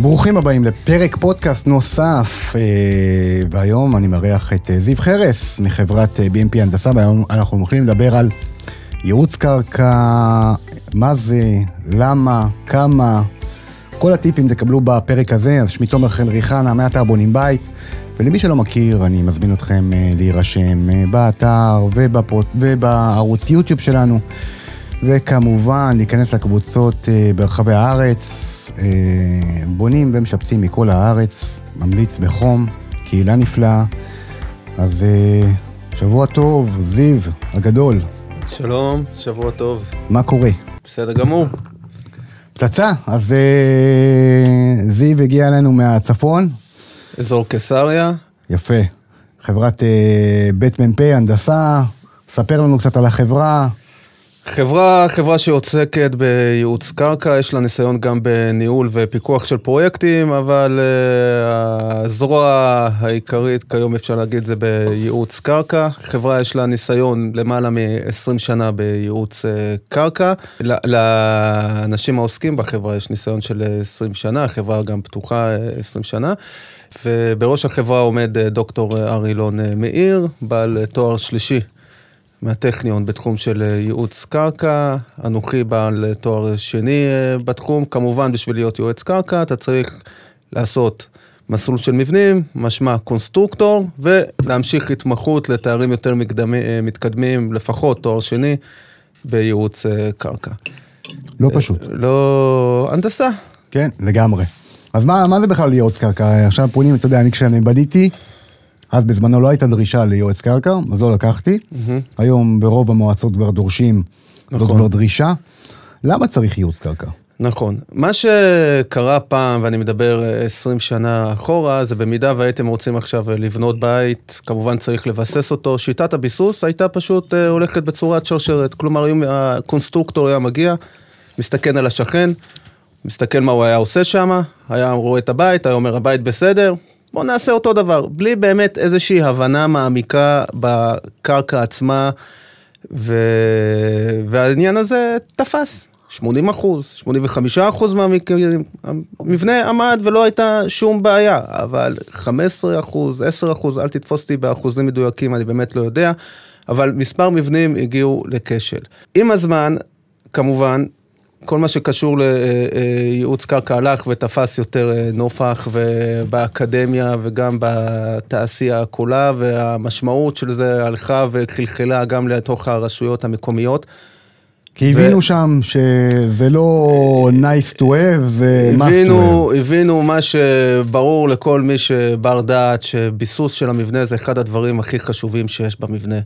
ברוכים הבאים לפרק פודקאסט נוסף, אה, והיום אני מארח את אה, זיו חרס מחברת אה, BMP הנדסה, והיום אנחנו הולכים לדבר על ייעוץ קרקע, מה זה, למה, כמה, כל הטיפים תקבלו בפרק הזה, אז שמי תומר חן ריחנה, מאתר בונים בית, ולמי שלא מכיר, אני מזמין אתכם להירשם באתר ובערוץ יוטיוב שלנו. וכמובן להיכנס לקבוצות ברחבי הארץ, אה, בונים ומשפצים מכל הארץ, ממליץ בחום, קהילה נפלאה. אז אה, שבוע טוב, זיו הגדול. שלום, שבוע טוב. מה קורה? בסדר גמור. פצצה, אז אה, זיו הגיע אלינו מהצפון. אזור קיסריה. יפה. חברת בית מ"פ, הנדסה, ספר לנו קצת על החברה. חברה, חברה שעוסקת בייעוץ קרקע, יש לה ניסיון גם בניהול ופיקוח של פרויקטים, אבל uh, הזרוע העיקרית כיום אפשר להגיד זה בייעוץ קרקע. חברה יש לה ניסיון למעלה מ-20 שנה בייעוץ uh, קרקע. לאנשים העוסקים בחברה יש ניסיון של 20 שנה, החברה גם פתוחה 20 שנה. ובראש החברה עומד דוקטור ארילון מאיר, בעל תואר שלישי מהטכניון בתחום של אה, ייעוץ קרקע, אנוכי בעל תואר שני אה, בתחום, כמובן בשביל להיות יועץ קרקע אתה צריך לעשות מסלול של מבנים, משמע קונסטרוקטור, ולהמשיך התמחות לתארים יותר מקדמי, אה, מתקדמים, לפחות תואר שני בייעוץ קרקע. לא פשוט. לא... הנדסה. כן, לגמרי. אז מה, מה זה בכלל ייעוץ קרקע? עכשיו פונים, אתה יודע, אני כשאני בניתי, אז בזמנו לא הייתה דרישה ליועץ קרקע, אז לא לקחתי. Mm-hmm. היום ברוב המועצות כבר דורשים, נכון. זאת כבר דרישה. למה צריך ייעוץ קרקע? נכון. מה שקרה פעם, ואני מדבר 20 שנה אחורה, זה במידה והייתם רוצים עכשיו לבנות בית, כמובן צריך לבסס אותו. שיטת הביסוס הייתה פשוט אה, הולכת בצורת שרשרת. כלומר, היום הקונסטרוקטור היה מגיע, מסתכל על השכן, מסתכל מה הוא היה עושה שם, היה רואה את הבית, היה אומר הבית בסדר, בוא נעשה אותו דבר, בלי באמת איזושהי הבנה מעמיקה בקרקע עצמה, ו... והעניין הזה תפס. 80 אחוז, 85 אחוז מהמקרים, המבנה עמד ולא הייתה שום בעיה, אבל 15 אחוז, 10 אחוז, אל תתפוס אותי באחוזים מדויקים, אני באמת לא יודע, אבל מספר מבנים הגיעו לכשל. עם הזמן, כמובן, כל מה שקשור לייעוץ קרקע הלך ותפס יותר אה, נופח באקדמיה וגם בתעשייה כולה, והמשמעות של זה הלכה וחלחלה גם לתוך הרשויות המקומיות. כי הבינו ו... שם שזה לא nice to have, זה must to have. הבינו מה שברור לכל מי שבר דעת, שביסוס של המבנה זה אחד הדברים הכי חשובים שיש במבנה.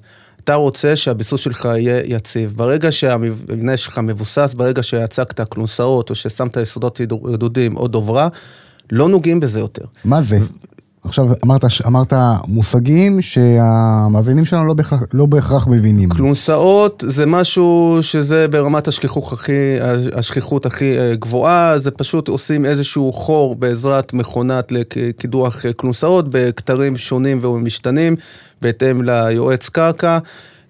אתה רוצה שהביסוס שלך יהיה יציב. ברגע שהמבנה שלך מבוסס, ברגע שיצקת כלונסאות, או ששמת יסודות רדודים או דוברה, לא נוגעים בזה יותר. מה זה? עכשיו אמרת, אמרת מושגים שהמאזינים שלנו לא בהכרח, לא בהכרח מבינים. כלונסאות זה משהו שזה ברמת השכיחות הכי, השכיחות הכי אה, גבוהה, זה פשוט עושים איזשהו חור בעזרת מכונת לקידוח אה, כלונסאות בכתרים שונים ומשתנים, בהתאם ליועץ קרקע.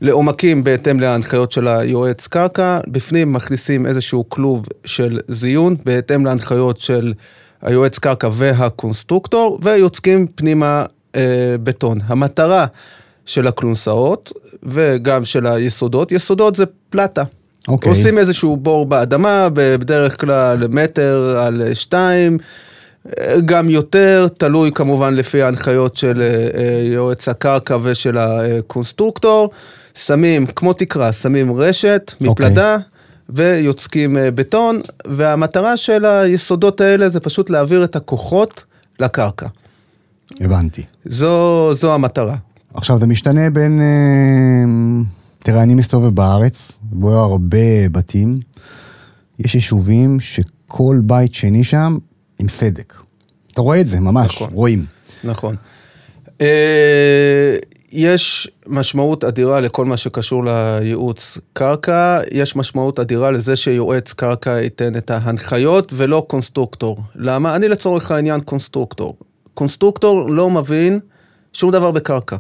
לעומקים בהתאם להנחיות של היועץ קרקע, בפנים מכניסים איזשהו כלוב של זיון בהתאם להנחיות של היועץ קרקע והקונסטרוקטור, ויוצקים פנימה אה, בטון. המטרה של הכלונסאות וגם של היסודות, יסודות זה פלטה. אוקיי. עושים איזשהו בור באדמה, בדרך כלל מטר על שתיים. גם יותר, תלוי כמובן לפי ההנחיות של אה, אה, יועץ הקרקע ושל הקונסטרוקטור. שמים, כמו תקרה, שמים רשת מפלדה, okay. ויוצקים אה, בטון, והמטרה של היסודות האלה זה פשוט להעביר את הכוחות לקרקע. הבנתי. זו, זו המטרה. עכשיו, זה משתנה בין... אה, תראה, אני מסתובב בארץ, רואה הרבה בתים. יש יישובים שכל בית שני שם עם סדק. אתה רואה את זה, ממש, נכון, רואים. נכון. יש משמעות אדירה לכל מה שקשור לייעוץ קרקע, יש משמעות אדירה לזה שיועץ קרקע ייתן את ההנחיות ולא קונסטרוקטור. למה? אני לצורך העניין קונסטרוקטור. קונסטרוקטור לא מבין שום דבר בקרקע.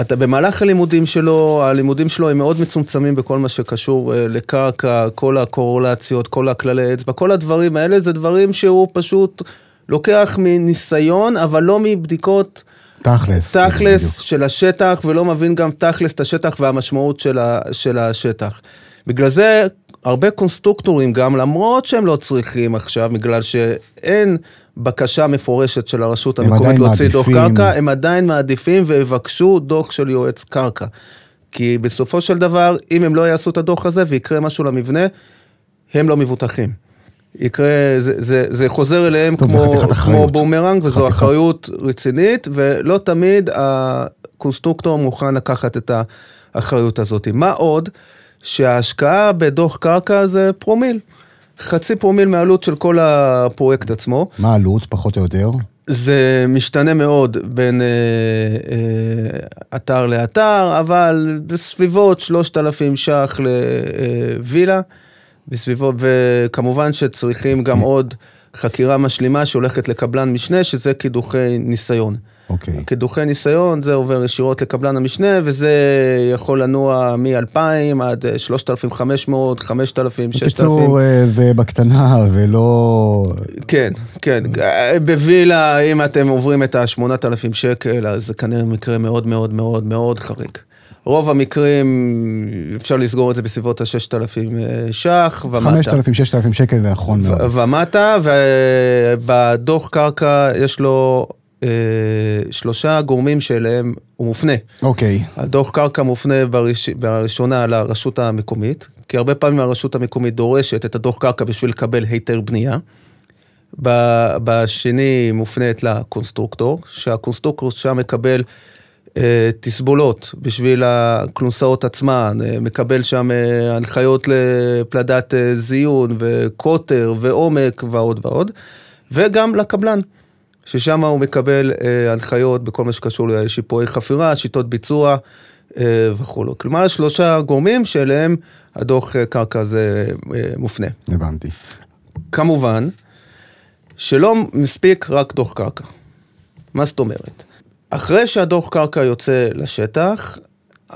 אתה במהלך הלימודים שלו, הלימודים שלו הם מאוד מצומצמים בכל מה שקשור אה, לקרקע, כל הקורלציות, כל הכללי אצבע, כל הדברים האלה זה דברים שהוא פשוט לוקח מניסיון, אבל לא מבדיקות תכלס. תכלס בדיוק. של השטח, ולא מבין גם תכלס את השטח והמשמעות של, ה, של השטח. בגלל זה הרבה קונסטרוקטורים גם, למרות שהם לא צריכים עכשיו, בגלל שאין בקשה מפורשת של הרשות המקומית להוציא דוח. קרקע, הם עדיין מעדיפים ויבקשו דוח של יועץ קרקע. כי בסופו של דבר, אם הם לא יעשו את הדוח הזה ויקרה משהו למבנה, הם לא מבוטחים. יקרה, זה, זה, זה חוזר אליהם טוב, כמו. כמו בומרנג, וזו חתיכת. אחריות רצינית, ולא תמיד הקונסטרוקטור מוכן לקחת את האחריות הזאת. מה עוד? שההשקעה בדוח קרקע זה פרומיל. חצי פרומיל מהעלות של כל הפרויקט עצמו. מה העלות, פחות או יותר? זה משתנה מאוד בין אה, אה, אתר לאתר, אבל בסביבות 3,000 ש"ח לווילה, בסביבות, וכמובן שצריכים גם עוד חקירה משלימה שהולכת לקבלן משנה, שזה קידוחי ניסיון. אוקיי. קידוחי ניסיון, זה עובר ישירות לקבלן המשנה, וזה יכול לנוע מ-2,000 עד אה, 3,500, 5,000, 6,000. בקיצור, אה, זה בקטנה ולא... כן, כן. בווילה, אם אתם עוברים את ה-8,000 שקל, אז זה כנראה מקרה מאוד מאוד מאוד מאוד חריג. רוב המקרים, אפשר לסגור את זה בסביבות ה-6,000 ש"ח ומטה. 5,000, 6,000 שקל זה נכון מאוד. ומטה, ובדוח קרקע יש לו אה, שלושה גורמים שאליהם הוא מופנה. אוקיי. הדוח קרקע מופנה בראש, בראשונה לרשות המקומית, כי הרבה פעמים הרשות המקומית דורשת את הדוח קרקע בשביל לקבל היתר בנייה. בשני מופנית לקונסטרוקטור, שהקונסטרוקטור שם מקבל אה, תסבולות בשביל הכלונסאות עצמן, אה, מקבל שם אה, הנחיות לפלדת אה, זיון וקוטר ועומק ועוד ועוד, וגם לקבלן. ששם הוא מקבל אה, הנחיות בכל מה שקשור לשיפועי חפירה, שיטות ביצוע אה, וכולו. כלומר, שלושה גורמים שאליהם הדוח אה, קרקע הזה אה, מופנה. הבנתי. כמובן, שלא מספיק רק דוח קרקע. מה זאת אומרת? אחרי שהדוח קרקע יוצא לשטח,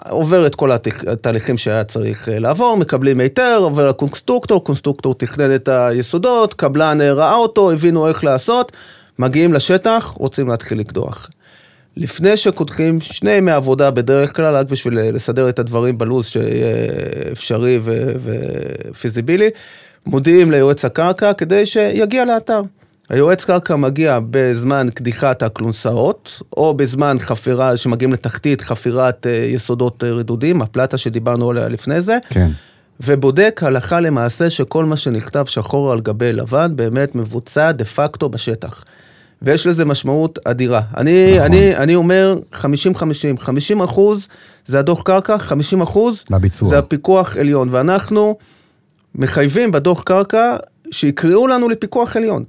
עובר את כל התהליכים שהיה צריך אה, לעבור, מקבלים היתר, עובר לקונסטרוקטור, קונסטרוקטור תכנן את היסודות, קבלן אה, ראה אותו, הבינו איך לעשות, מגיעים לשטח, רוצים להתחיל לקדוח. לפני שקודחים שני ימי עבודה בדרך כלל, רק בשביל אה, לסדר את הדברים בלו"ז שיהיה אפשרי ופיזיבילי, מודיעים ליועץ הקרקע כדי שיגיע לאתר. היועץ קרקע מגיע בזמן קדיחת הכלונסאות, או בזמן חפירה, שמגיעים לתחתית חפירת אה, יסודות אה, רדודים, הפלטה שדיברנו עליה לפני זה, כן. ובודק הלכה למעשה שכל מה שנכתב שחור על גבי לבן באמת מבוצע דה פקטו בשטח. ויש לזה משמעות אדירה. אני, נכון. אני, אני אומר 50-50, 50 אחוז זה הדוח קרקע, 50 אחוז לביצוע. זה הפיקוח עליון, ואנחנו מחייבים בדוח קרקע שיקראו לנו לפיקוח עליון.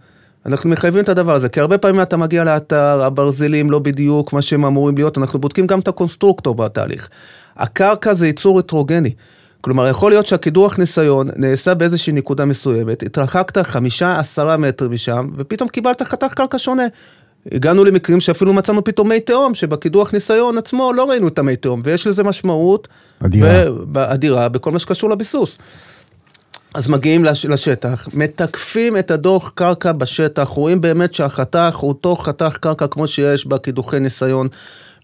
אנחנו מחייבים את הדבר הזה, כי הרבה פעמים אתה מגיע לאתר, הברזלים לא בדיוק מה שהם אמורים להיות, אנחנו בודקים גם את הקונסטרוקטור בתהליך. הקרקע זה יצור הטרוגני. כלומר, יכול להיות שהקידוח ניסיון נעשה באיזושהי נקודה מסוימת, התרחקת חמישה, עשרה מטר משם, ופתאום קיבלת חתך קרקע שונה. הגענו למקרים שאפילו מצאנו פתאום מי תהום, שבקידוח ניסיון עצמו לא ראינו את המי תהום, ויש לזה משמעות אדירה. ב- אדירה בכל מה שקשור לביסוס. אז מגיעים לש, לשטח, מתקפים את הדוח קרקע בשטח, רואים באמת שהחתך הוא אותו חתך קרקע כמו שיש בקידוחי ניסיון,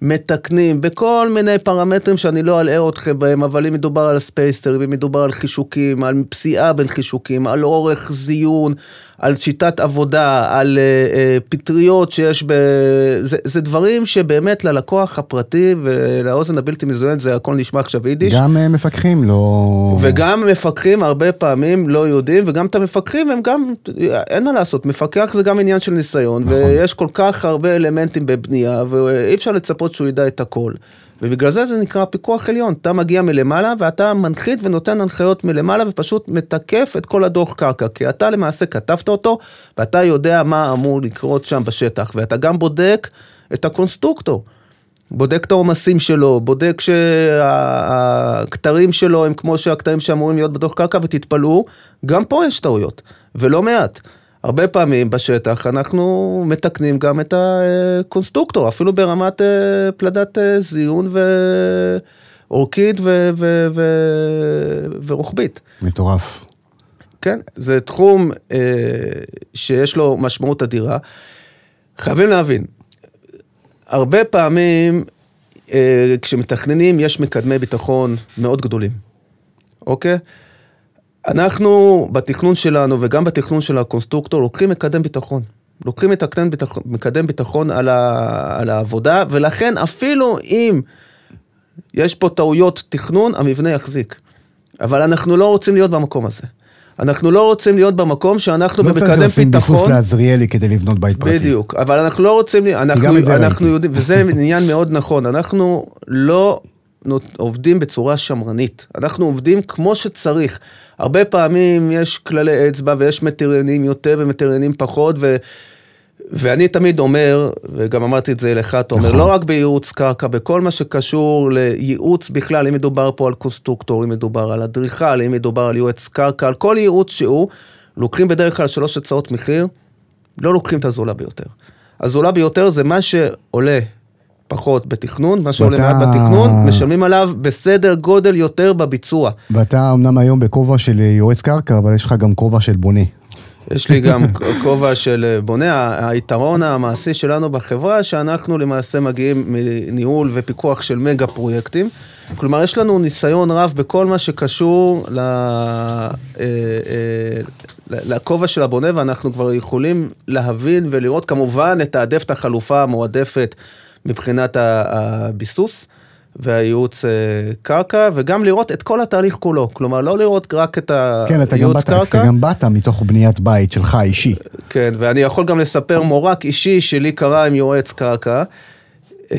מתקנים בכל מיני פרמטרים שאני לא אלאה אתכם בהם, אבל אם מדובר על ספייסר, אם מדובר על חישוקים, על פסיעה בין חישוקים, על אורך זיון, על שיטת עבודה, על uh, uh, פטריות שיש ב... זה, זה דברים שבאמת ללקוח הפרטי ולאוזן הבלתי מזוינת זה הכל נשמע עכשיו יידיש. גם אה, מפקחים לא... וגם מפקחים הרבה פעמים לא יודעים, וגם את המפקחים הם גם, אין מה לעשות, מפקח זה גם עניין של ניסיון, נכון. ויש כל כך הרבה אלמנטים בבנייה, ואי אפשר לצפות שהוא ידע את הכל. ובגלל זה זה נקרא פיקוח עליון, אתה מגיע מלמעלה ואתה מנחית ונותן הנחיות מלמעלה ופשוט מתקף את כל הדוח קרקע, כי אתה למעשה כתבת אותו ואתה יודע מה אמור לקרות שם בשטח, ואתה גם בודק את הקונסטרוקטור. בודק את העומסים שלו, בודק שהכתרים שלו הם כמו שהכתרים שאמורים להיות בדוח קרקע, ותתפלאו, גם פה יש טעויות, ולא מעט. הרבה פעמים בשטח אנחנו מתקנים גם את הקונסטרוקטור, אפילו ברמת אה, פלדת אה, זיון אורכית ו- ו- ו- ורוחבית. מטורף. כן, זה תחום אה, שיש לו משמעות אדירה. חייבים להבין, הרבה פעמים אה, כשמתכננים יש מקדמי ביטחון מאוד גדולים, אוקיי? אנחנו בתכנון שלנו וגם בתכנון של הקונסטרוקטור לוקחים מקדם ביטחון. לוקחים את מקדם ביטחון, מקדם ביטחון על, ה, על העבודה, ולכן אפילו אם יש פה טעויות תכנון, המבנה יחזיק. אבל אנחנו לא רוצים להיות במקום הזה. אנחנו לא רוצים להיות במקום שאנחנו לא צריך לשים במקדם ביטחון. ביסוס לעזריאלי כדי לבנות בית פרטי. בדיוק, אבל אנחנו לא רוצים, אנחנו, אנחנו. יודעים, וזה עניין מאוד נכון, אנחנו לא עובדים בצורה שמרנית, אנחנו עובדים כמו שצריך. הרבה פעמים יש כללי אצבע ויש מחמירים יותר ומחמירים פחות, ו... ואני תמיד אומר, וגם אמרתי את זה לך, תומר, נכון. לא רק בייעוץ קרקע, בכל מה שקשור לייעוץ בכלל, אם מדובר פה על קונסטרוקטור, אם מדובר על אדריכל, אם מדובר על יועץ קרקע, על כל ייעוץ שהוא, לוקחים בדרך כלל שלוש הצעות מחיר, לא לוקחים את הזולה ביותר. הזולה ביותר זה מה שעולה פחות בתכנון, מה שעולה ואתה- מעט בתכנון, משלמים עליו בסדר גודל יותר בביצוע. ואתה אמנם היום בכובע של יועץ קרקע, אבל יש לך גם כובע של בונה. יש לי גם כובע של אה, בונה, היתרון המעשי שלנו בחברה, שאנחנו למעשה מגיעים מניהול ופיקוח של מגה פרויקטים. כלומר, יש לנו ניסיון רב בכל מה שקשור ל- אה, אה, ל- לכובע של הבונה, ואנחנו כבר יכולים להבין ולראות, כמובן, לתעדף את החלופה המועדפת מבחינת הביסוס. והייעוץ אה, קרקע, וגם לראות את כל התהליך כולו. כלומר, לא לראות רק את כן, אתה גם הייעוץ באת, קרקע. אתה גם באת מתוך בניית בית שלך אישי. כן, ואני יכול גם לספר מורק אישי שלי קרה עם יועץ קרקע. Uh,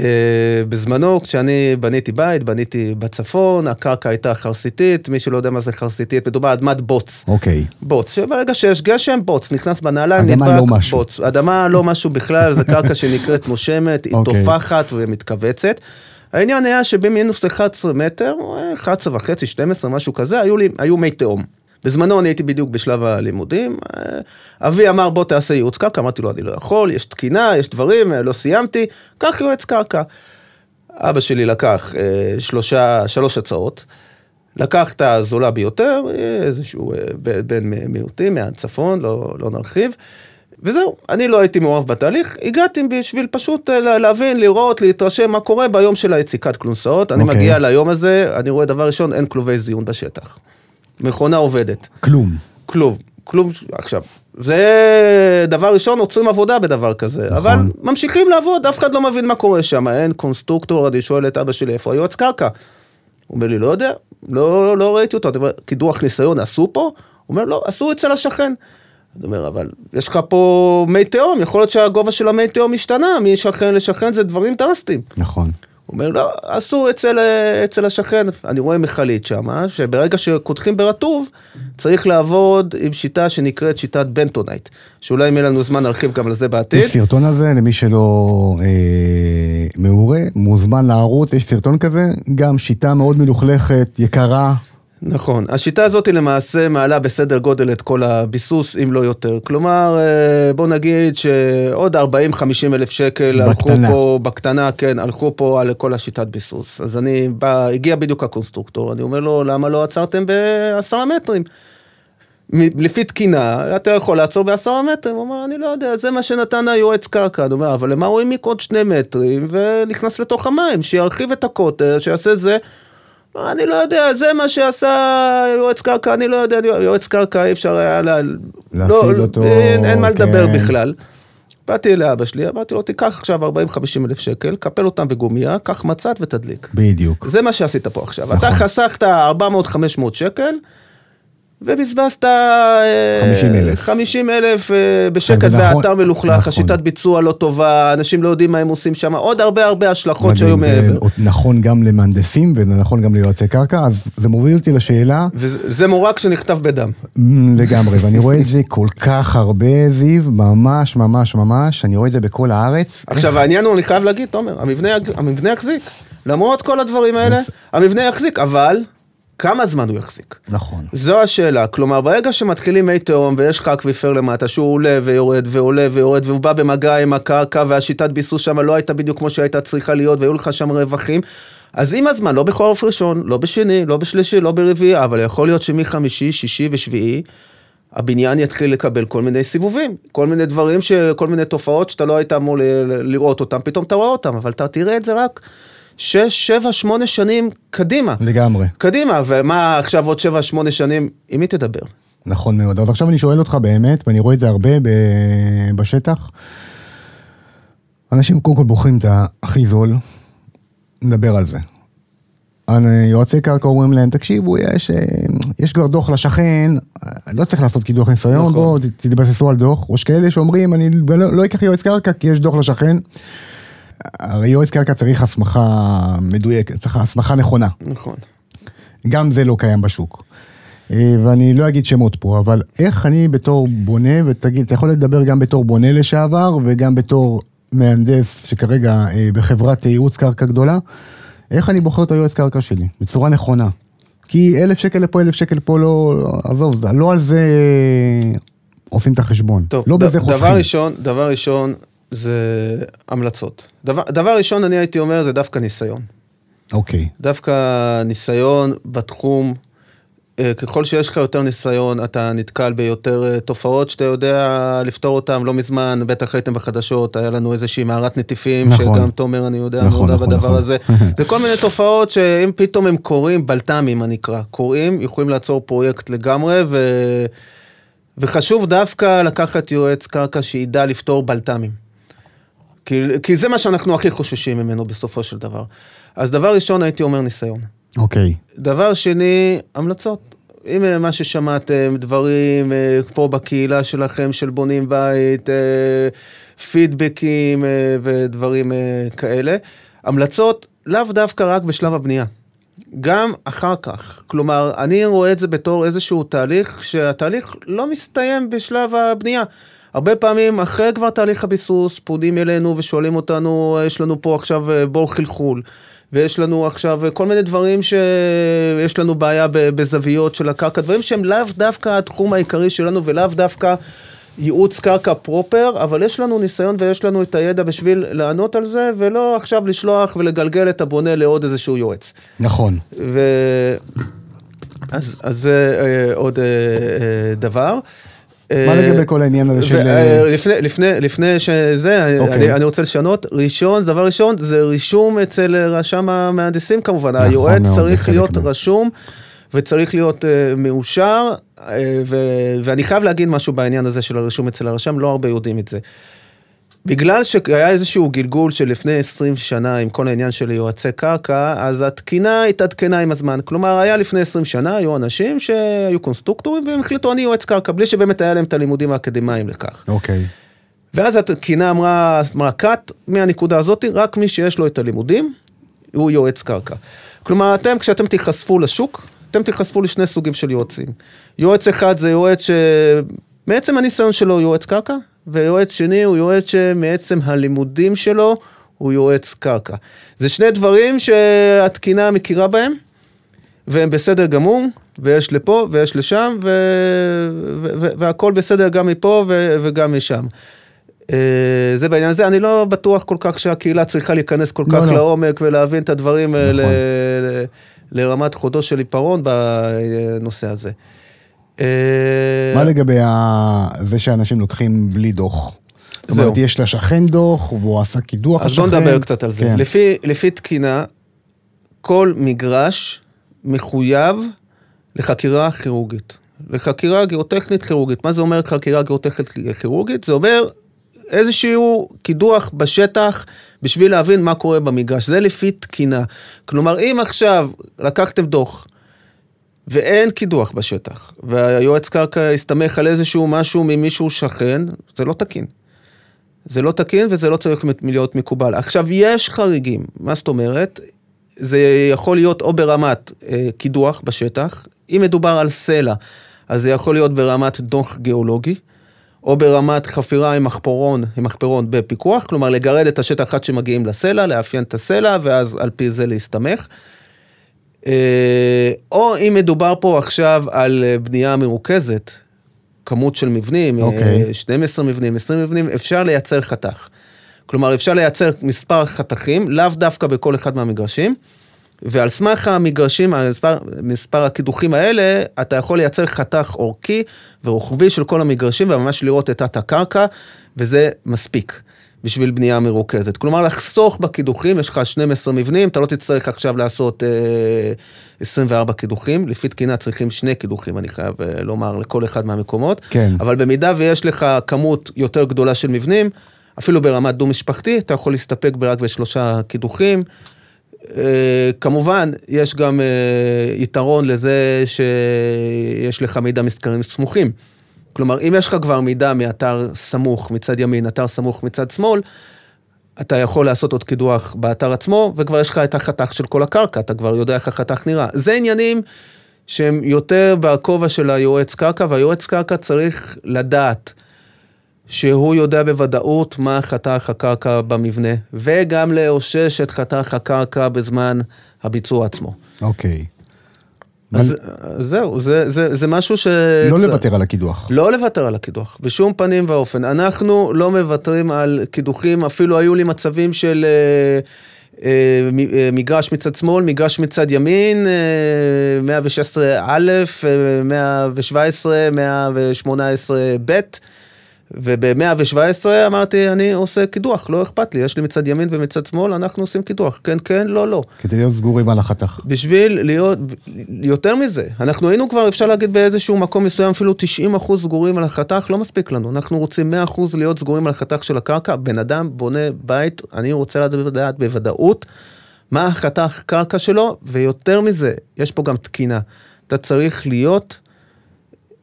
בזמנו, כשאני בניתי בית, בניתי בצפון, הקרקע הייתה חרסיתית, מי שלא יודע מה זה חרסיתית, מדובר על אדמת בוץ. אוקיי. בוץ, שברגע שיש גשם, בוץ, נכנס בנעליים, אדמה נדבק, לא משהו. בוץ. אדמה לא משהו בכלל, זו קרקע שנקראת נושמת, היא אוקיי. טופחת ומתכווצת. העניין היה שבמינוס 11 מטר, או 11 וחצי, 12, משהו כזה, היו, לי, היו מי תהום. בזמנו אני הייתי בדיוק בשלב הלימודים. אה, אבי אמר בוא תעשה ייעוץ קרקע, אמרתי לו אני לא יכול, יש תקינה, יש דברים, אה, לא סיימתי, קח יועץ קרקע. אבא שלי לקח אה, שלושה, שלוש הצעות, לקח את הזולה ביותר, איזשהו בן מיעוטים מהצפון, לא, לא נרחיב, וזהו, אני לא הייתי מעורב בתהליך, הגעתי בשביל פשוט לה- להבין, לראות, להתרשם מה קורה ביום של היציקת כלונסאות. אני אוקיי. מגיע ליום הזה, אני רואה דבר ראשון, אין כלובי זיון בשטח. מכונה עובדת. כלום. כלום, כלום, עכשיו, זה דבר ראשון, עוצרים עבודה בדבר כזה, נכון. אבל ממשיכים לעבוד, אף אחד לא מבין מה קורה שם, אין קונסטרוקטור, אני שואל את אבא שלי איפה היועץ קרקע. הוא אומר לי, לא יודע, לא, לא ראיתי אותו, קידוח ניסיון עשו פה? הוא אומר, לא, עשו אצל השכן. אני אומר, אבל יש לך פה מי תהום, יכול להיות שהגובה של המי תהום השתנה, משכן לשכן זה דברים דרסטיים. נכון. אומר, לא, עשו אצל, אצל השכן, אני רואה מכלית שם, שברגע שקודחים ברטוב, צריך לעבוד עם שיטה שנקראת שיטת בנטונייט, שאולי אם יהיה לנו זמן נרחיב גם על זה בעתיד. יש סרטון על זה, למי שלא אה, מעורה, מוזמן לערוץ, יש סרטון כזה, גם שיטה מאוד מלוכלכת, יקרה. נכון, השיטה הזאת למעשה מעלה בסדר גודל את כל הביסוס, אם לא יותר. כלומר, אה, בוא נגיד שעוד 40-50 אלף שקל הלכו. פה, בקטנה, כן, הלכו פה על כל השיטת ביסוס. אז אני בא, הגיע בדיוק הקונסטרוקטור, אני אומר לו, למה לא עצרתם בעשרה מטרים? לפי תקינה, אתה יכול לעצור בעשרה מטרים, הוא אומר, אני לא יודע, זה מה שנתן היועץ קרקע. אני אומר, אבל למה הוא העמיק עוד שני מטרים ונכנס לתוך המים, שירחיב את הקוטר, שיעשה זה. אני לא יודע, זה מה שעשה יועץ קרקע, אני לא יודע, יועץ קרקע אי אפשר היה ל... להשיג לא, אותו, אין, אין מה לדבר כן. בכלל. באתי לאבא שלי, אמרתי לו, תיקח עכשיו 40-50 אלף שקל, קפל אותם בגומייה, קח מצת ותדליק. בדיוק. זה מה שעשית פה עכשיו. נכון. אתה חסכת 400-500 שקל, ובזבזת אה, 50,000. 50 אלף אה, בשקט, זה נכון, והאתר מלוכלך, נכון. השיטת ביצוע לא טובה, אנשים לא יודעים מה הם עושים שם, עוד הרבה הרבה השלכות מדהים, שהיו זה מעבר. נכון גם למהנדסים וזה נכון גם ליועצי קרקע, אז זה מוביל אותי לשאלה, וזה מורק שנכתב בדם. לגמרי, ואני רואה את זה כל כך הרבה, זיו, ממש ממש ממש, אני רואה את זה בכל הארץ. עכשיו העניין הוא, אני חייב להגיד, תומר, המבנה יחזיק. למרות כל הדברים האלה, המבנה יחזיק, אבל כמה זמן הוא יחזיק? נכון. זו השאלה, כלומר ברגע שמתחילים מי תהום ויש לך אקוויפר למטה שהוא עולה ויורד ועולה ויורד והוא בא במגע עם הקרקע והשיטת ביסוס שם לא הייתה בדיוק כמו שהייתה צריכה להיות והיו לך שם רווחים, אז עם הזמן, לא בחורף ראשון, לא בשני, לא בשלישי, לא ברביעי, אבל יכול להיות שמחמישי, שישי ושביעי, הבניין יתחיל לקבל כל מיני סיבובים, כל מיני דברים, ש... כל מיני תופעות שאתה לא היית אמור ל- לראות אותם, פתאום אתה רואה אותם, אבל אתה תראה את זה רק שש, שבע, שמונה שנים קדימה. לגמרי. קדימה, ומה עכשיו עוד שבע, שמונה שנים, עם מי תדבר? נכון מאוד. אז עכשיו אני שואל אותך באמת, ואני רואה את זה הרבה ב- בשטח. אנשים קודם כל בוחרים את הכי זול, נדבר על זה. יועצי קרקע אומרים להם, תקשיבו, יש, אה, יש כבר דוח לשכן, אה, לא צריך לעשות קידוח ניסיון, נכון. בואו תתבססו על דוח. או יש כאלה שאומרים, אני לא, לא אקח יועץ קרקע כי יש דוח לשכן. הרי יועץ קרקע צריך הסמכה מדויקת, צריך הסמכה נכונה. נכון. גם זה לא קיים בשוק. אה, ואני לא אגיד שמות פה, אבל איך אני בתור בונה, ותגיד, אתה יכול לדבר גם בתור בונה לשעבר וגם בתור מהנדס שכרגע אה, בחברת ייעוץ קרקע גדולה, איך אני בוחר את היועץ קרקע שלי בצורה נכונה. כי אלף שקל לפה, אלף שקל פה, לא, לא- עזוב, לא על זה עושים את החשבון. טוב, לא בזה דבר חוסכים. ראשון, דבר ראשון זה המלצות. דבר, דבר ראשון, אני הייתי אומר, זה דווקא ניסיון. אוקיי, דווקא ניסיון בתחום, אה, ככל שיש לך יותר ניסיון, אתה נתקל ביותר אה, תופעות שאתה יודע לפתור אותן. לא מזמן, בטח ראיתם בחדשות, היה לנו איזושהי מערת נטיפים, נכון. שגם תומר, אני יודע, נכון, מעורב נכון, בדבר נכון. הזה. זה כל מיני תופעות שאם פתאום הם קורים, בלת"מים, אני אקרא, קורים, יכולים לעצור פרויקט לגמרי, ו... וחשוב דווקא לקחת יועץ קרקע שידע לפתור בלת"מים. כי, כי זה מה שאנחנו הכי חוששים ממנו בסופו של דבר. אז דבר ראשון הייתי אומר ניסיון. אוקיי. דבר שני, המלצות. אם אה, מה ששמעתם, דברים אה, פה בקהילה שלכם של בונים בית, אה, פידבקים ודברים כאלה, המלצות לאו דווקא רק בשלב הבנייה. גם אחר כך. כלומר, אני רואה את זה בתור איזשהו תהליך, שהתהליך לא מסתיים בשלב הבנייה. הרבה פעמים אחרי כבר תהליך הביסוס, פונים אלינו ושואלים אותנו, יש לנו פה עכשיו אה, בור חלחול, ויש לנו עכשיו אה, כל מיני דברים שיש לנו בעיה בזוויות של הקרקע, דברים שהם לאו דווקא התחום העיקרי שלנו ולאו דווקא ייעוץ קרקע פרופר, אבל יש לנו ניסיון ויש לנו את הידע בשביל לענות על זה, ולא עכשיו לשלוח ולגלגל את הבונה לעוד איזשהו יועץ. נכון. ו... אז, אז זה אה, עוד אה, אה, דבר. מה אה, לגבי כל העניין הזה של... ו- אה, לפני, לפני, לפני שזה, אוקיי. אני, אני רוצה לשנות, ראשון, דבר ראשון, זה רישום אצל רשם המהנדסים כמובן, נכון היועץ זה צריך להיות מה- רשום וצריך להיות uh, מאושר, uh, ו- ואני חייב להגיד משהו בעניין הזה של הרישום אצל הרשם, לא הרבה יודעים את זה. בגלל שהיה איזשהו גלגול של לפני 20 שנה עם כל העניין של יועצי קרקע, אז התקינה התעדכנה עם הזמן. כלומר, היה לפני 20 שנה, היו אנשים שהיו קונסטרוקטורים והם החליטו אני יועץ קרקע, בלי שבאמת היה להם את הלימודים האקדמיים לכך. אוקיי. ואז התקינה אמרה, אמרה קאט, מהנקודה הזאת, רק מי שיש לו את הלימודים, הוא יועץ קרקע. כלומר, אתם, כשאתם תיחשפו לשוק, אתם תיחשפו לשני סוגים של יועצים. יועץ אחד זה יועץ שמעצם הניסיון שלו הוא יועץ קרקע, ויועץ שני הוא יועץ שמעצם הלימודים שלו הוא יועץ קרקע. זה שני דברים שהתקינה מכירה בהם, והם בסדר גמור, ויש לפה ויש לשם, ו... ו... ו... והכל בסדר גם מפה ו... וגם משם. אה, זה בעניין הזה, אני לא בטוח כל כך שהקהילה צריכה להיכנס כל לא, כך לא. לעומק ולהבין את הדברים אה, ל... נכון. ל... לרמת חודו של עיפרון בנושא הזה. אה, מה לגבי זה שאנשים לוקחים בלי דוח? זאת. אומרת, יש לשכן דוח, והוא עשה קידוח אז לשכן. בוא נדבר קצת על זה. כן. לפי תקינה, כל מגרש מחויב לחקירה כירורגית. לחקירה גיאוטכנית כירורגית. מה זה אומר חקירה גיאוטכנית כירורגית? זה אומר איזשהו קידוח בשטח בשביל להבין מה קורה במגרש. זה לפי תקינה. כלומר, אם עכשיו לקחתם דוח ואין קידוח בשטח, והיועץ קרקע הסתמך על איזשהו משהו ממישהו שכן, זה לא תקין. זה לא תקין וזה לא צריך להיות מקובל. עכשיו, יש חריגים, מה זאת אומרת? זה יכול להיות או ברמת אה, קידוח בשטח, אם מדובר על סלע, אז זה יכול להיות ברמת דוח גיאולוגי, או ברמת חפירה עם מחפרון, עם מחפרון בפיקוח, כלומר לגרד את השטח עד שמגיעים לסלע, לאפיין את הסלע, ואז על פי זה להסתמך. אה, או אם מדובר פה עכשיו על אה, בנייה מרוכזת, כמות של מבנים, אוקיי. אה, 12 מבנים, 20 מבנים, אפשר לייצר חתך. כלומר, אפשר לייצר מספר חתכים, לאו דווקא בכל אחד מהמגרשים, ועל סמך המגרשים, מספר, מספר הקידוחים האלה, אתה יכול לייצר חתך אורכי ורוחבי של כל המגרשים, וממש לראות את תת-הקרקע, וזה מספיק. בשביל בנייה מרוכזת. כלומר, לחסוך בקידוחים, יש לך 12 מבנים, אתה לא תצטרך עכשיו לעשות אה, 24 קידוחים, לפי תקינה צריכים שני קידוחים, אני חייב אה, לומר, לכל אחד מהמקומות. כן. אבל במידה ויש לך כמות יותר גדולה של מבנים, אפילו ברמת דו-משפחתי, אתה יכול להסתפק רק בשלושה קידוחים. אה, כמובן, יש גם אה, יתרון לזה שיש לך מידע מסקרים סמוכים. כלומר, אם יש לך כבר מידע מאתר סמוך מצד ימין, אתר סמוך מצד שמאל, אתה יכול לעשות עוד קידוח באתר עצמו, וכבר יש לך את החתך של כל הקרקע, אתה כבר יודע איך החתך נראה. זה עניינים שהם יותר בכובע של היועץ קרקע, והיועץ קרקע צריך לדעת שהוא יודע בוודאות מה חתך הקרקע במבנה, וגם לאושש את חתך הקרקע בזמן הביצוע עצמו. אוקיי. אז זהו, זה, זה, זה משהו ש... לא לוותר על הקידוח. לא לוותר על הקידוח, בשום פנים ואופן. אנחנו לא מוותרים על קידוחים, אפילו היו לי מצבים של אה, אה, אה, מגרש מצד שמאל, מגרש מצד ימין, אה, 116 א', אה, 117, 118 ב', וב-117 אמרתי, אני עושה קידוח, לא אכפת לי, יש לי מצד ימין ומצד שמאל, אנחנו עושים קידוח, כן, כן, לא, לא. כדי להיות סגורים על החתך. בשביל להיות, יותר מזה, אנחנו היינו כבר, אפשר להגיד באיזשהו מקום מסוים, אפילו 90 אחוז סגורים על החתך, לא מספיק לנו. אנחנו רוצים 100 אחוז להיות סגורים על החתך של הקרקע. בן אדם בונה בית, אני רוצה לדעת בוודאות מה החתך קרקע שלו, ויותר מזה, יש פה גם תקינה. אתה צריך להיות,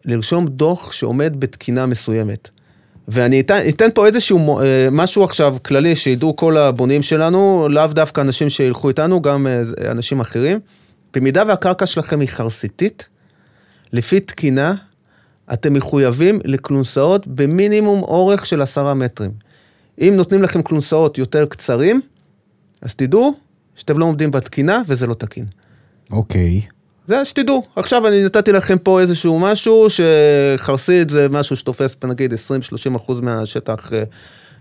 לרשום דוח שעומד בתקינה מסוימת. ואני אתן, אתן פה איזשהו אה, משהו עכשיו כללי שידעו כל הבונים שלנו, לאו דווקא אנשים שילכו איתנו, גם אה, אנשים אחרים. במידה והקרקע שלכם היא חרסיתית, לפי תקינה, אתם מחויבים לכלונסאות במינימום אורך של עשרה מטרים. אם נותנים לכם כלונסאות יותר קצרים, אז תדעו שאתם לא עומדים בתקינה וזה לא תקין. אוקיי. זה שתדעו. עכשיו אני נתתי לכם פה איזשהו משהו שחרסית זה משהו שתופס נגיד 20-30 אחוז מהשטח אה,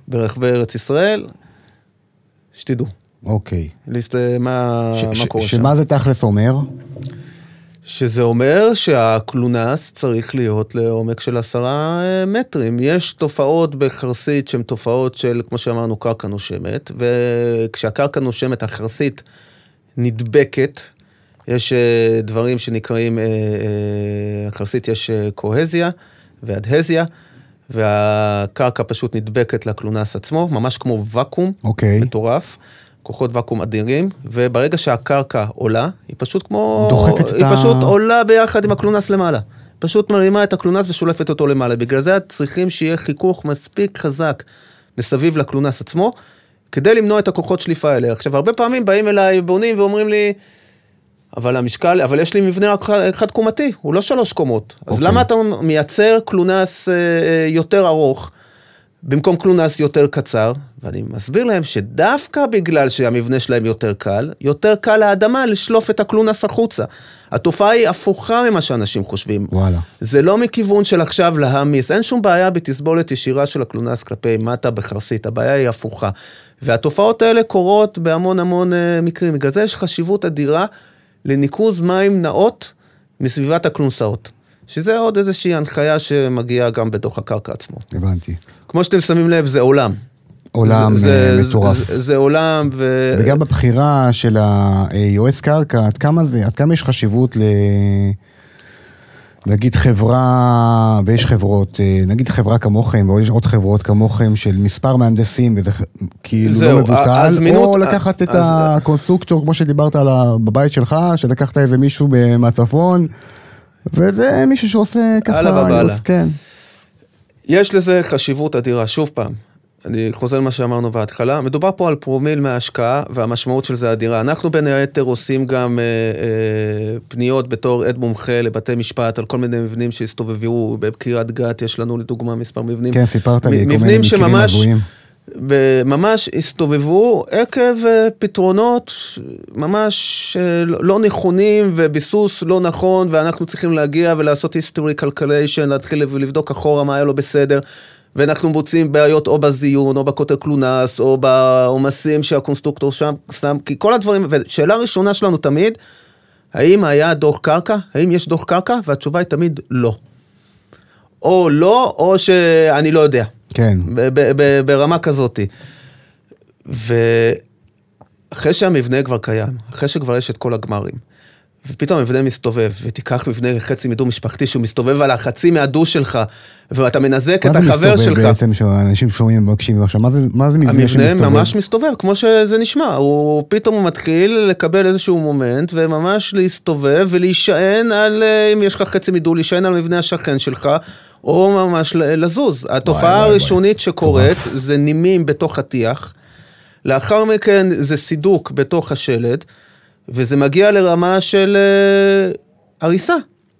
ברחבי ארץ ישראל. שתדעו. אוקיי. להסת... מה, ש- מה ש- קורה שם. שמה זה תכלס אומר? שזה אומר שהקלונס צריך להיות לעומק של עשרה אה, מטרים. יש תופעות בחרסית שהן תופעות של, כמו שאמרנו, קרקע נושמת, וכשהקרקע נושמת, החרסית נדבקת. יש אה, דברים שנקראים, אה, אה, החרסית יש קוהזיה ואדהזיה, והקרקע פשוט נדבקת לקלונס עצמו, ממש כמו ואקום אוקיי. מטורף. כוחות ואקום אדירים, וברגע שהקרקע עולה, היא פשוט כמו... דוחפת את היא ה- פשוט עולה ביחד עם הקלונס למעלה. פשוט מרימה את הקלונס ושולפת אותו למעלה. בגלל זה צריכים שיהיה חיכוך מספיק חזק מסביב לקלונס עצמו, כדי למנוע את הכוחות שליפה האלה. עכשיו, הרבה פעמים באים אליי בונים ואומרים לי, אבל המשקל, אבל יש לי מבנה רק חד קומתי, הוא לא שלוש קומות. אז אוקיי. למה אתה מייצר קלונס אה, אה, יותר ארוך? במקום קלונס יותר קצר, ואני מסביר להם שדווקא בגלל שהמבנה שלהם יותר קל, יותר קל לאדמה לשלוף את הקלונס החוצה. התופעה היא הפוכה ממה שאנשים חושבים. וואלה. זה לא מכיוון של עכשיו להעמיס, אין שום בעיה בתסבולת ישירה של הקלונס כלפי מטה בחרסית, הבעיה היא הפוכה. והתופעות האלה קורות בהמון המון אה, מקרים, בגלל זה יש חשיבות אדירה לניקוז מים נאות מסביבת הקלונסאות. שזה עוד איזושהי הנחיה שמגיעה גם בתוך הקרקע עצמו. הבנתי. כמו שאתם שמים לב, זה עולם. עולם זה, אה, זה, מטורף. זה, זה עולם, ו... וגם בבחירה של היועץ קרקע, עד כמה זה, עד כמה יש חשיבות ל... נגיד חברה, ויש חברות, אה, נגיד חברה כמוכם, או יש עוד חברות כמוכם של מספר מהנדסים, וזה כאילו זהו, לא מבוטל, הזמינות- או לקחת את אז- הקונסטרוקטור, כמו שדיברת על ה- בבית שלך, שלקחת איזה מישהו מהצפון, וזה מישהו שעושה ככה, באבאללה. ייעוץ, כן. יש לזה חשיבות אדירה, שוב פעם. אני חוזר למה שאמרנו בהתחלה, מדובר פה על פרומיל מההשקעה והמשמעות של זה אדירה. אנחנו בין היתר עושים גם אה, אה, פניות בתור עד מומחה לבתי משפט על כל מיני מבנים שהסתובבו, בקריית גת יש לנו לדוגמה מספר מבנים. כן, סיפרת לי, כל מיני מקרים שממש הזויים. ממש הסתובבו עקב אה, פתרונות ממש אה, לא, נכונים וביסוס לא נכון, ואנחנו צריכים להגיע ולעשות history calculation, להתחיל ולבדוק אחורה מה היה לו בסדר. ואנחנו מוצאים בעיות או בזיון, או בקוטר קלונס, או בעומסים שהקונסטרוקטור שם שם, כי כל הדברים, ושאלה ראשונה שלנו תמיד, האם היה דוח קרקע? האם יש דוח קרקע? והתשובה היא תמיד לא. או לא, או שאני לא יודע. כן. ברמה כזאתי. ואחרי שהמבנה כבר קיים, אחרי שכבר יש את כל הגמרים, ופתאום המבנה מסתובב, ותיקח מבנה חצי מדו משפחתי שהוא מסתובב על החצי מהדו שלך, ואתה מנזק את החבר שלך. מה זה מסתובב בעצם, שאנשים שומעים ומקשיבים עכשיו? מה זה, מה זה מבנה שמסתובב? המבנה ממש מסתובב, כמו שזה נשמע. הוא פתאום הוא מתחיל לקבל איזשהו מומנט, וממש להסתובב ולהישען על, אה, אם יש לך חצי מדו, להישען על מבנה השכן שלך, או ממש לזוז. התופעה וואי, הראשונית וואי. שקורית טוב. זה נימים בתוך הטיח, לאחר מכן זה סידוק בתוך השלד, וזה מגיע לרמה של uh, הריסה.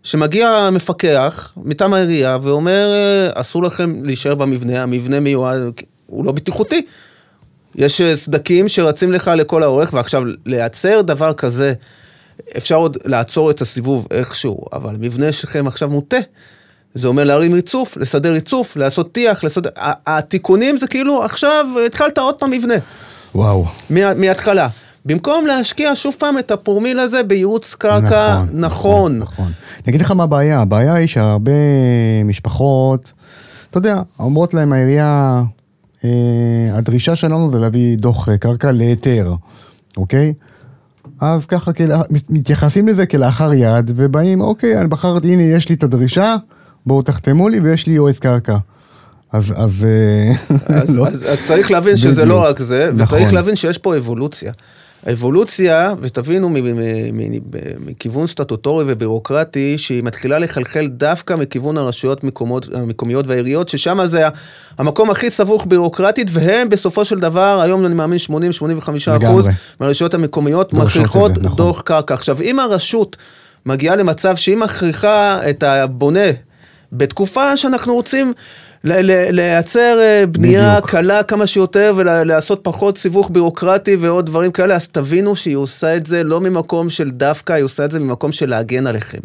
שמגיע המפקח מטעם העירייה ואומר, uh, אסור לכם להישאר במבנה, המבנה מיועד, הוא לא בטיחותי. יש uh, סדקים שרצים לך לכל האורך, ועכשיו לייצר דבר כזה, אפשר עוד לעצור את הסיבוב איכשהו, אבל המבנה שלכם עכשיו מוטה. זה אומר להרים ריצוף, לסדר ריצוף, לעשות טיח, לסדר... התיקונים זה כאילו עכשיו התחלת עוד פעם מבנה. וואו. מההתחלה. במקום להשקיע שוב פעם את הפרומיל הזה בייעוץ קרקע נכון. נכון. נכון. אני אגיד לך מה הבעיה, הבעיה היא שהרבה משפחות, אתה יודע, אומרות להם העירייה, אה, הדרישה שלנו זה להביא דוח קרקע להיתר, אוקיי? אז ככה כלה, מתייחסים לזה כלאחר יד, ובאים, אוקיי, אני בחרתי, הנה, יש לי את הדרישה, בואו תחתמו לי ויש לי יועץ קרקע. אז, אז, אה, אז, לא. אז, אז צריך להבין שזה. לא רק זה, נכון. וצריך להבין שיש פה אבולוציה. האבולוציה, ותבינו מכיוון סטטוטורי ובירוקרטי, שהיא מתחילה לחלחל דווקא מכיוון הרשויות מקומות, המקומיות והעיריות, ששם זה המקום הכי סבוך בירוקרטית, והם בסופו של דבר, היום אני מאמין 80-85 אחוז מהרשויות המקומיות מכריחות נכון. דוח קרקע. עכשיו, אם הרשות מגיעה למצב שהיא מכריחה את הבונה בתקופה שאנחנו רוצים לייצר אה, בנייה בדיוק. קלה כמה שיותר ולעשות פחות סיבוך בירוקרטי ועוד דברים כאלה, אז תבינו שהיא עושה את זה לא ממקום של דווקא, היא עושה את זה ממקום של להגן עליכם.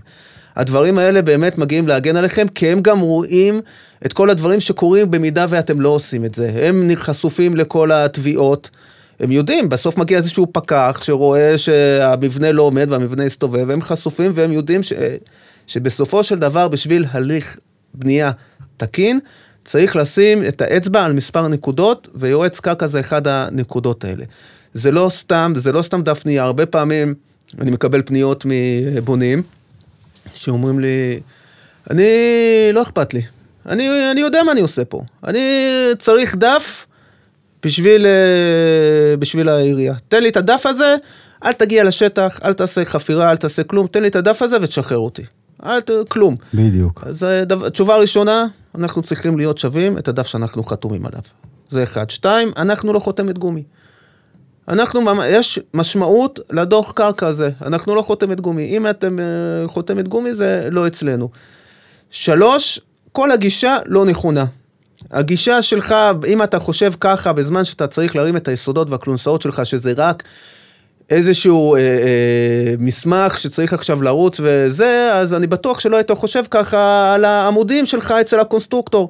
הדברים האלה באמת מגיעים להגן עליכם, כי הם גם רואים את כל הדברים שקורים במידה ואתם לא עושים את זה. הם חשופים לכל התביעות. הם יודעים, בסוף מגיע איזשהו פקח שרואה שהמבנה לא עומד והמבנה הסתובב, הם חשופים והם יודעים ש... שבסופו של דבר בשביל הליך בנייה תקין, צריך לשים את האצבע על מספר נקודות, ויועץ קרקע זה אחד הנקודות האלה. זה לא סתם, זה לא סתם דף נייר, הרבה פעמים אני מקבל פניות מבונים, שאומרים לי, אני, לא אכפת לי, אני, אני יודע מה אני עושה פה, אני צריך דף בשביל, אה, בשביל העירייה. תן לי את הדף הזה, אל תגיע לשטח, אל תעשה חפירה, אל תעשה כלום, תן לי את הדף הזה ותשחרר אותי. אל ת... כלום. בדיוק. אז אה, דו... אנחנו צריכים להיות שווים את הדף שאנחנו חתומים עליו. זה אחד. שתיים, אנחנו לא חותמת גומי. אנחנו, יש משמעות לדוח קרקע הזה, אנחנו לא חותמת גומי. אם אתם uh, חותמת גומי זה לא אצלנו. שלוש, כל הגישה לא נכונה. הגישה שלך, אם אתה חושב ככה בזמן שאתה צריך להרים את היסודות והכלונסאות שלך, שזה רק איזשהו אה, אה, מסמך שצריך עכשיו לרוץ וזה, אז אני בטוח שלא היית חושב ככה על העמודים שלך אצל הקונסטרוקטור.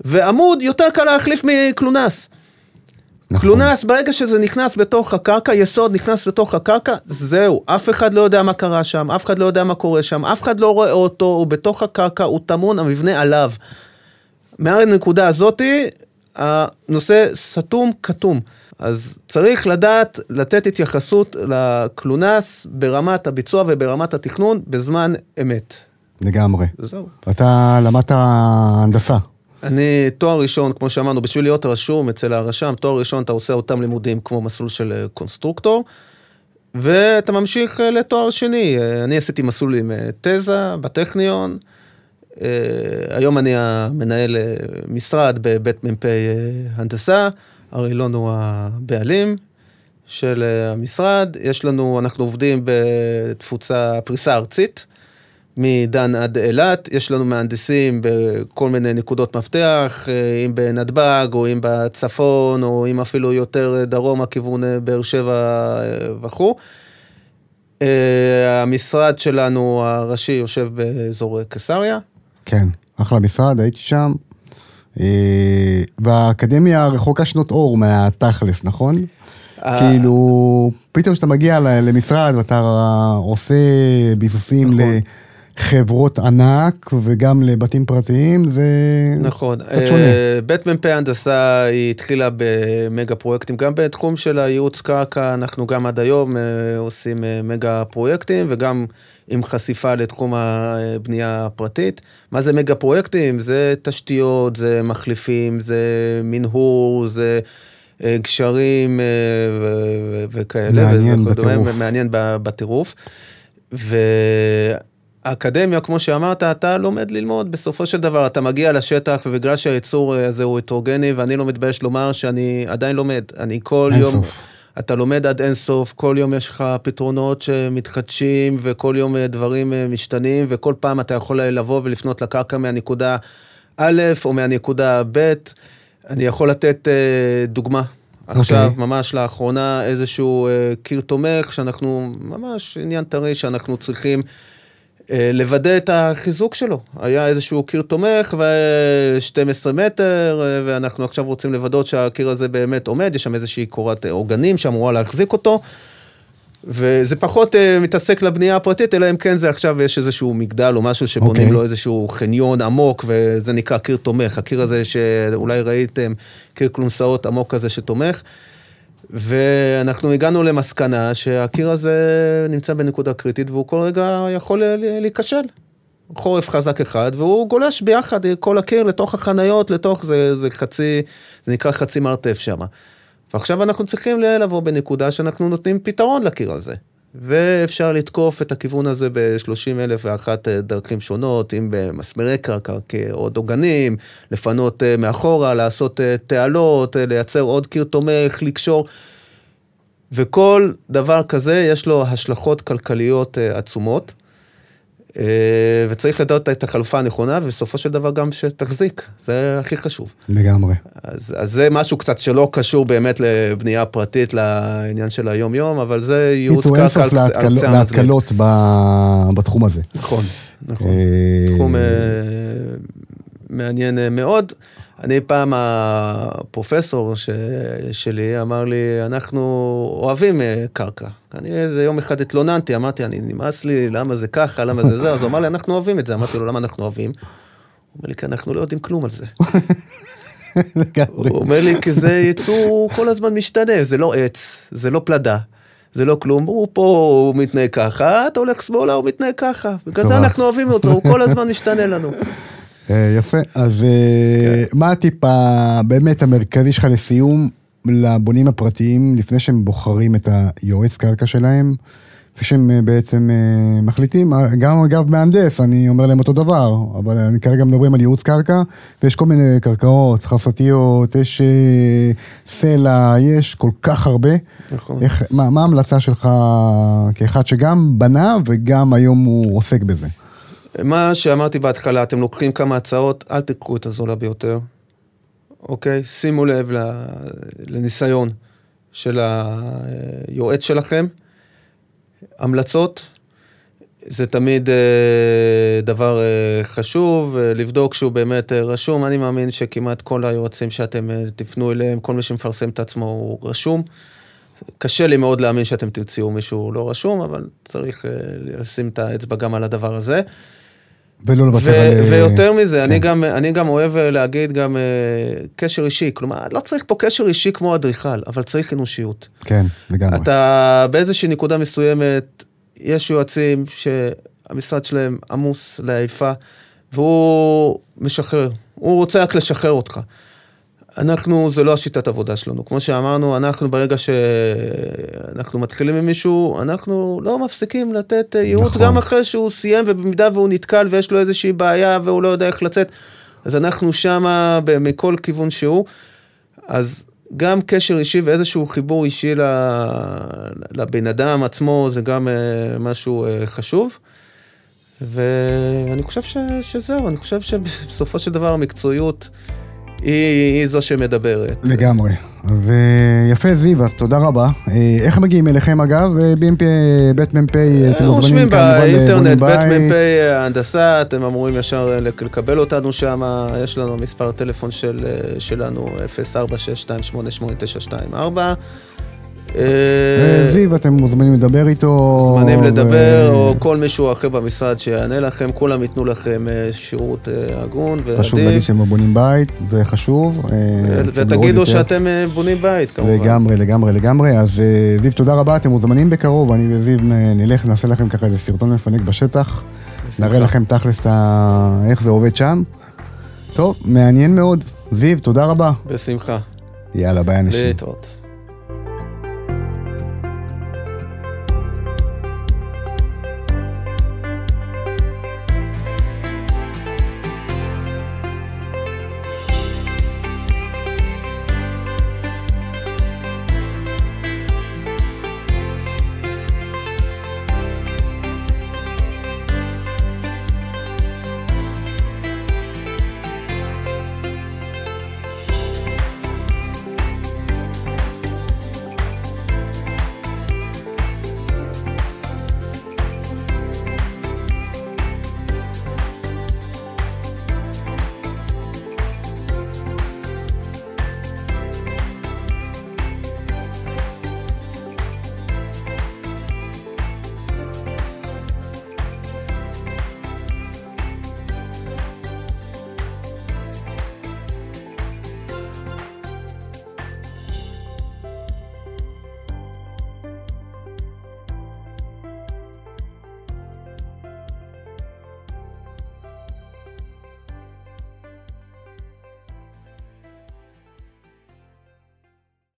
ועמוד יותר קל להחליף מקלונס. נכון. קלונס, ברגע שזה נכנס בתוך הקרקע, יסוד נכנס לתוך הקרקע, זהו, אף אחד לא יודע מה קרה שם, אף אחד לא יודע מה קורה שם, אף אחד לא רואה אותו, הוא בתוך הקרקע, הוא טמון, המבנה עליו. מעל הנקודה הזאתי, הנושא סתום, כתום. אז צריך לדעת לתת התייחסות לקלונס ברמת הביצוע וברמת התכנון בזמן אמת. לגמרי. זהו. אתה למדת הנדסה. אני תואר ראשון, כמו שאמרנו, בשביל להיות רשום אצל הרשם, תואר ראשון אתה עושה אותם לימודים כמו מסלול של אה, קונסטרוקטור, ואתה ממשיך אה, לתואר שני. אה, אני עשיתי מסלול עם תזה בטכניון, היום אני המנהל משרד בבית מ"פ הנדסה. ארי אילון הוא הבעלים של אה, המשרד. יש לנו, אנחנו עובדים בתפוצה, פריסה ארצית, מדן עד אילת, יש לנו מהנדסים בכל מיני נקודות מפתח, אה, אם בנתב"ג, או אם בצפון, או אם אפילו יותר דרומה, כיוון אה, באר שבע אה, וכו'. המשרד שלנו הראשי יושב באזור קיסריה. כן, אחלה משרד, הייתי שם. באקדמיה רחוקה שנות אור מהתכלס, נכון? כאילו, פתאום כשאתה מגיע למשרד ואתה עושה ביסוסים נכון. לחברות ענק וגם לבתים פרטיים, זה נכון. קצת שונה. אה, בית מ"פ הנדסה היא התחילה במגה פרויקטים, גם בתחום של הייעוץ קרקע, אנחנו גם עד היום אה, עושים אה, מגה פרויקטים וגם עם חשיפה לתחום הבנייה הפרטית. מה זה מגה פרויקטים? זה תשתיות, זה מחליפים, זה מנהור, זה... אה, גשרים וכאלה. מעניין בטירוף. מעניין בטירוף. והאקדמיה, כמו שאמרת, אתה לומד ללמוד, בסופו של דבר אתה מגיע לשטח, ובגלל שהייצור הזה הוא הטרוגני, ואני לא מתבייש לומר שאני עדיין לומד. אני כל יום... סוף. אתה לומד עד אינסוף, כל יום יש לך פתרונות שמתחדשים, וכל יום אה, דברים משתנים, וכל פעם אתה יכול לבוא ולפנות לקרקע מהנקודה א' או מהנקודה ב'. אני יכול לתת דוגמה. Okay. אוקיי. עכשיו, ממש לאחרונה, איזשהו קיר תומך, שאנחנו, ממש עניין טרי שאנחנו צריכים לוודא את החיזוק שלו. היה איזשהו קיר תומך ו-12 מטר, uh, ואנחנו עכשיו רוצים לוודא שהקיר הזה באמת עומד, יש שם איזושהי קורת עוגנים שאמורה להחזיק אותו. וזה פחות uh, מתעסק לבנייה הפרטית, אלא אם כן זה עכשיו יש איזשהו מגדל או משהו שבונים okay. אוקיי. לו איזשהו חניון עמוק, וזה נקרא קיר תומך. הקיר הזה שאולי ראיתם, קיר כלונסאות עמוק כזה שתומך. ואנחנו הגענו למסקנה שהקיר הזה נמצא בנקודה קריטית והוא כל רגע יכול להיכשל. חורף חזק אחד, והוא גולש ביחד כל הקיר לתוך החניות, לתוך, זה, זה חצי, זה נקרא חצי מרתף שם. ועכשיו אנחנו צריכים לבוא בנקודה שאנחנו נותנים פתרון לקיר הזה. ואפשר לתקוף את הכיוון הזה ב-30 אלף ואחת אה, דרכים שונות, אם במסמרי קרקע כעוד עוגנים, לפנות אה, מאחורה, לעשות אה, תעלות, לייצר עוד קיר תומך, לקשור. וכל דבר כזה יש לו השלכות כלכליות עצומות. אה, וצריך לדעת את החלופה הנכונה, ובסופו של דבר גם שתחזיק, זה הכי חשוב. לגמרי. אז, אז זה משהו קצת שלא קשור באמת לבנייה פרטית, לעניין של היום-יום, אבל זה ייעוץ קרקע על קצה המזלג. להקלות בתחום הזה. נכון, נכון. אה, תחום אה, מעניין מאוד. אני פעם, הפרופסור ש... שלי אמר לי, אנחנו אוהבים אה, קרקע. אני איזה יום אחד התלוננתי, אמרתי, אני נמאס לי, למה זה ככה, למה זה זה, אז הוא אמר לי, אנחנו אוהבים את זה. אמרתי לו, למה אנחנו אוהבים? הוא אומר לי, כי אנחנו לא יודעים כלום על זה. הוא אומר לי, כי זה יצור כל הזמן משתנה, זה לא עץ, זה לא פלדה. זה לא כלום, הוא פה, הוא מתנהג ככה, אתה הולך שמאלה, הוא מתנהג ככה. בגלל זה אנחנו אוהבים אותו, הוא כל הזמן משתנה לנו. אה, יפה, אז אה, כן. מה הטיפ באמת המרכזי שלך לסיום לבונים הפרטיים לפני שהם בוחרים את היועץ קרקע שלהם? לפני שהם אה, בעצם מחליטים, גם אגב מהנדס, אני אומר להם אותו דבר, אבל אני כרגע מדברים על ייעוץ קרקע, ויש כל מיני קרקעות, חרסתיות, יש סלע, יש כל כך הרבה. נכון. איך, מה, מה ההמלצה שלך כאחד שגם בנה וגם היום הוא עוסק בזה? מה שאמרתי בהתחלה, אתם לוקחים כמה הצעות, אל תקחו את הזולה ביותר, אוקיי? שימו לב לניסיון של היועץ שלכם. המלצות, זה תמיד אה, דבר אה, חשוב, אה, לבדוק שהוא באמת רשום. אני מאמין שכמעט כל היועצים שאתם תפנו אליהם, כל מי שמפרסם את עצמו הוא רשום. קשה לי מאוד להאמין שאתם תמצאו מישהו לא רשום, אבל צריך לשים את האצבע גם על הדבר הזה. ולא לוותר על... ויותר מזה, כן. אני, גם, אני גם אוהב אה, להגיד גם uh, קשר אישי, כלומר, לא צריך פה קשר אישי כמו אדריכל, אבל צריך אנושיות. כן, לגמרי. אתה באיזושהי נקודה מסוימת, יש יועצים שהמשרד שלהם עמוס לעייפה, והוא משחרר, הוא רוצה רק לשחרר אותך. אנחנו, זה לא השיטת עבודה שלנו. כמו שאמרנו, אנחנו ברגע שאנחנו מתחילים עם מישהו, אנחנו לא מפסיקים לתת אה, ייעוץ נכון. גם אחרי שהוא סיים, ובמידה והוא נתקל ויש לו איזושהי בעיה והוא לא יודע איך לצאת, אז אנחנו שמה מכל כיוון שהוא. אז גם קשר אישי ואיזשהו חיבור אישי לבן אדם עצמו, זה גם אה, משהו אה, חשוב. ואני חושב ש, שזהו, אני חושב שבסופו של דבר המקצועיות היא, זו שמדברת. לגמרי. אז אה, יפה זיו, אז תודה רבה. אה, איך מגיעים אליכם אגב? אה, BMP, בית מ"פ, אתם מוזמנים רושמים באינטרנט, בית מ"פ הנדסה, אתם אמורים ישר לקבל אותנו שם, יש לנו מספר טלפון של, שלנו 0462889924. אה, זיו, אתם מוזמנים לדבר איתו. מוזמנים לדבר, או כל מישהו אחר במשרד שיענה לכם, כולם ייתנו לכם אה, שירות אה, הגון ועדיף. חשוב להגיד שהם בונים בית, זה חשוב. ותגידו שאתם בונים בית, כמובן. לגמרי, לגמרי, לגמרי. אז זיו, תודה רבה, אתם מוזמנים בקרוב, אני וזיו נלך, נעשה לכם ככה איזה סרטון מפנק בשטח. נראה לכם תכלס איך זה עובד שם. טוב, מעניין מאוד. זיו, תודה רבה. בשמחה. יאללה, ביי אנשים. להתראות.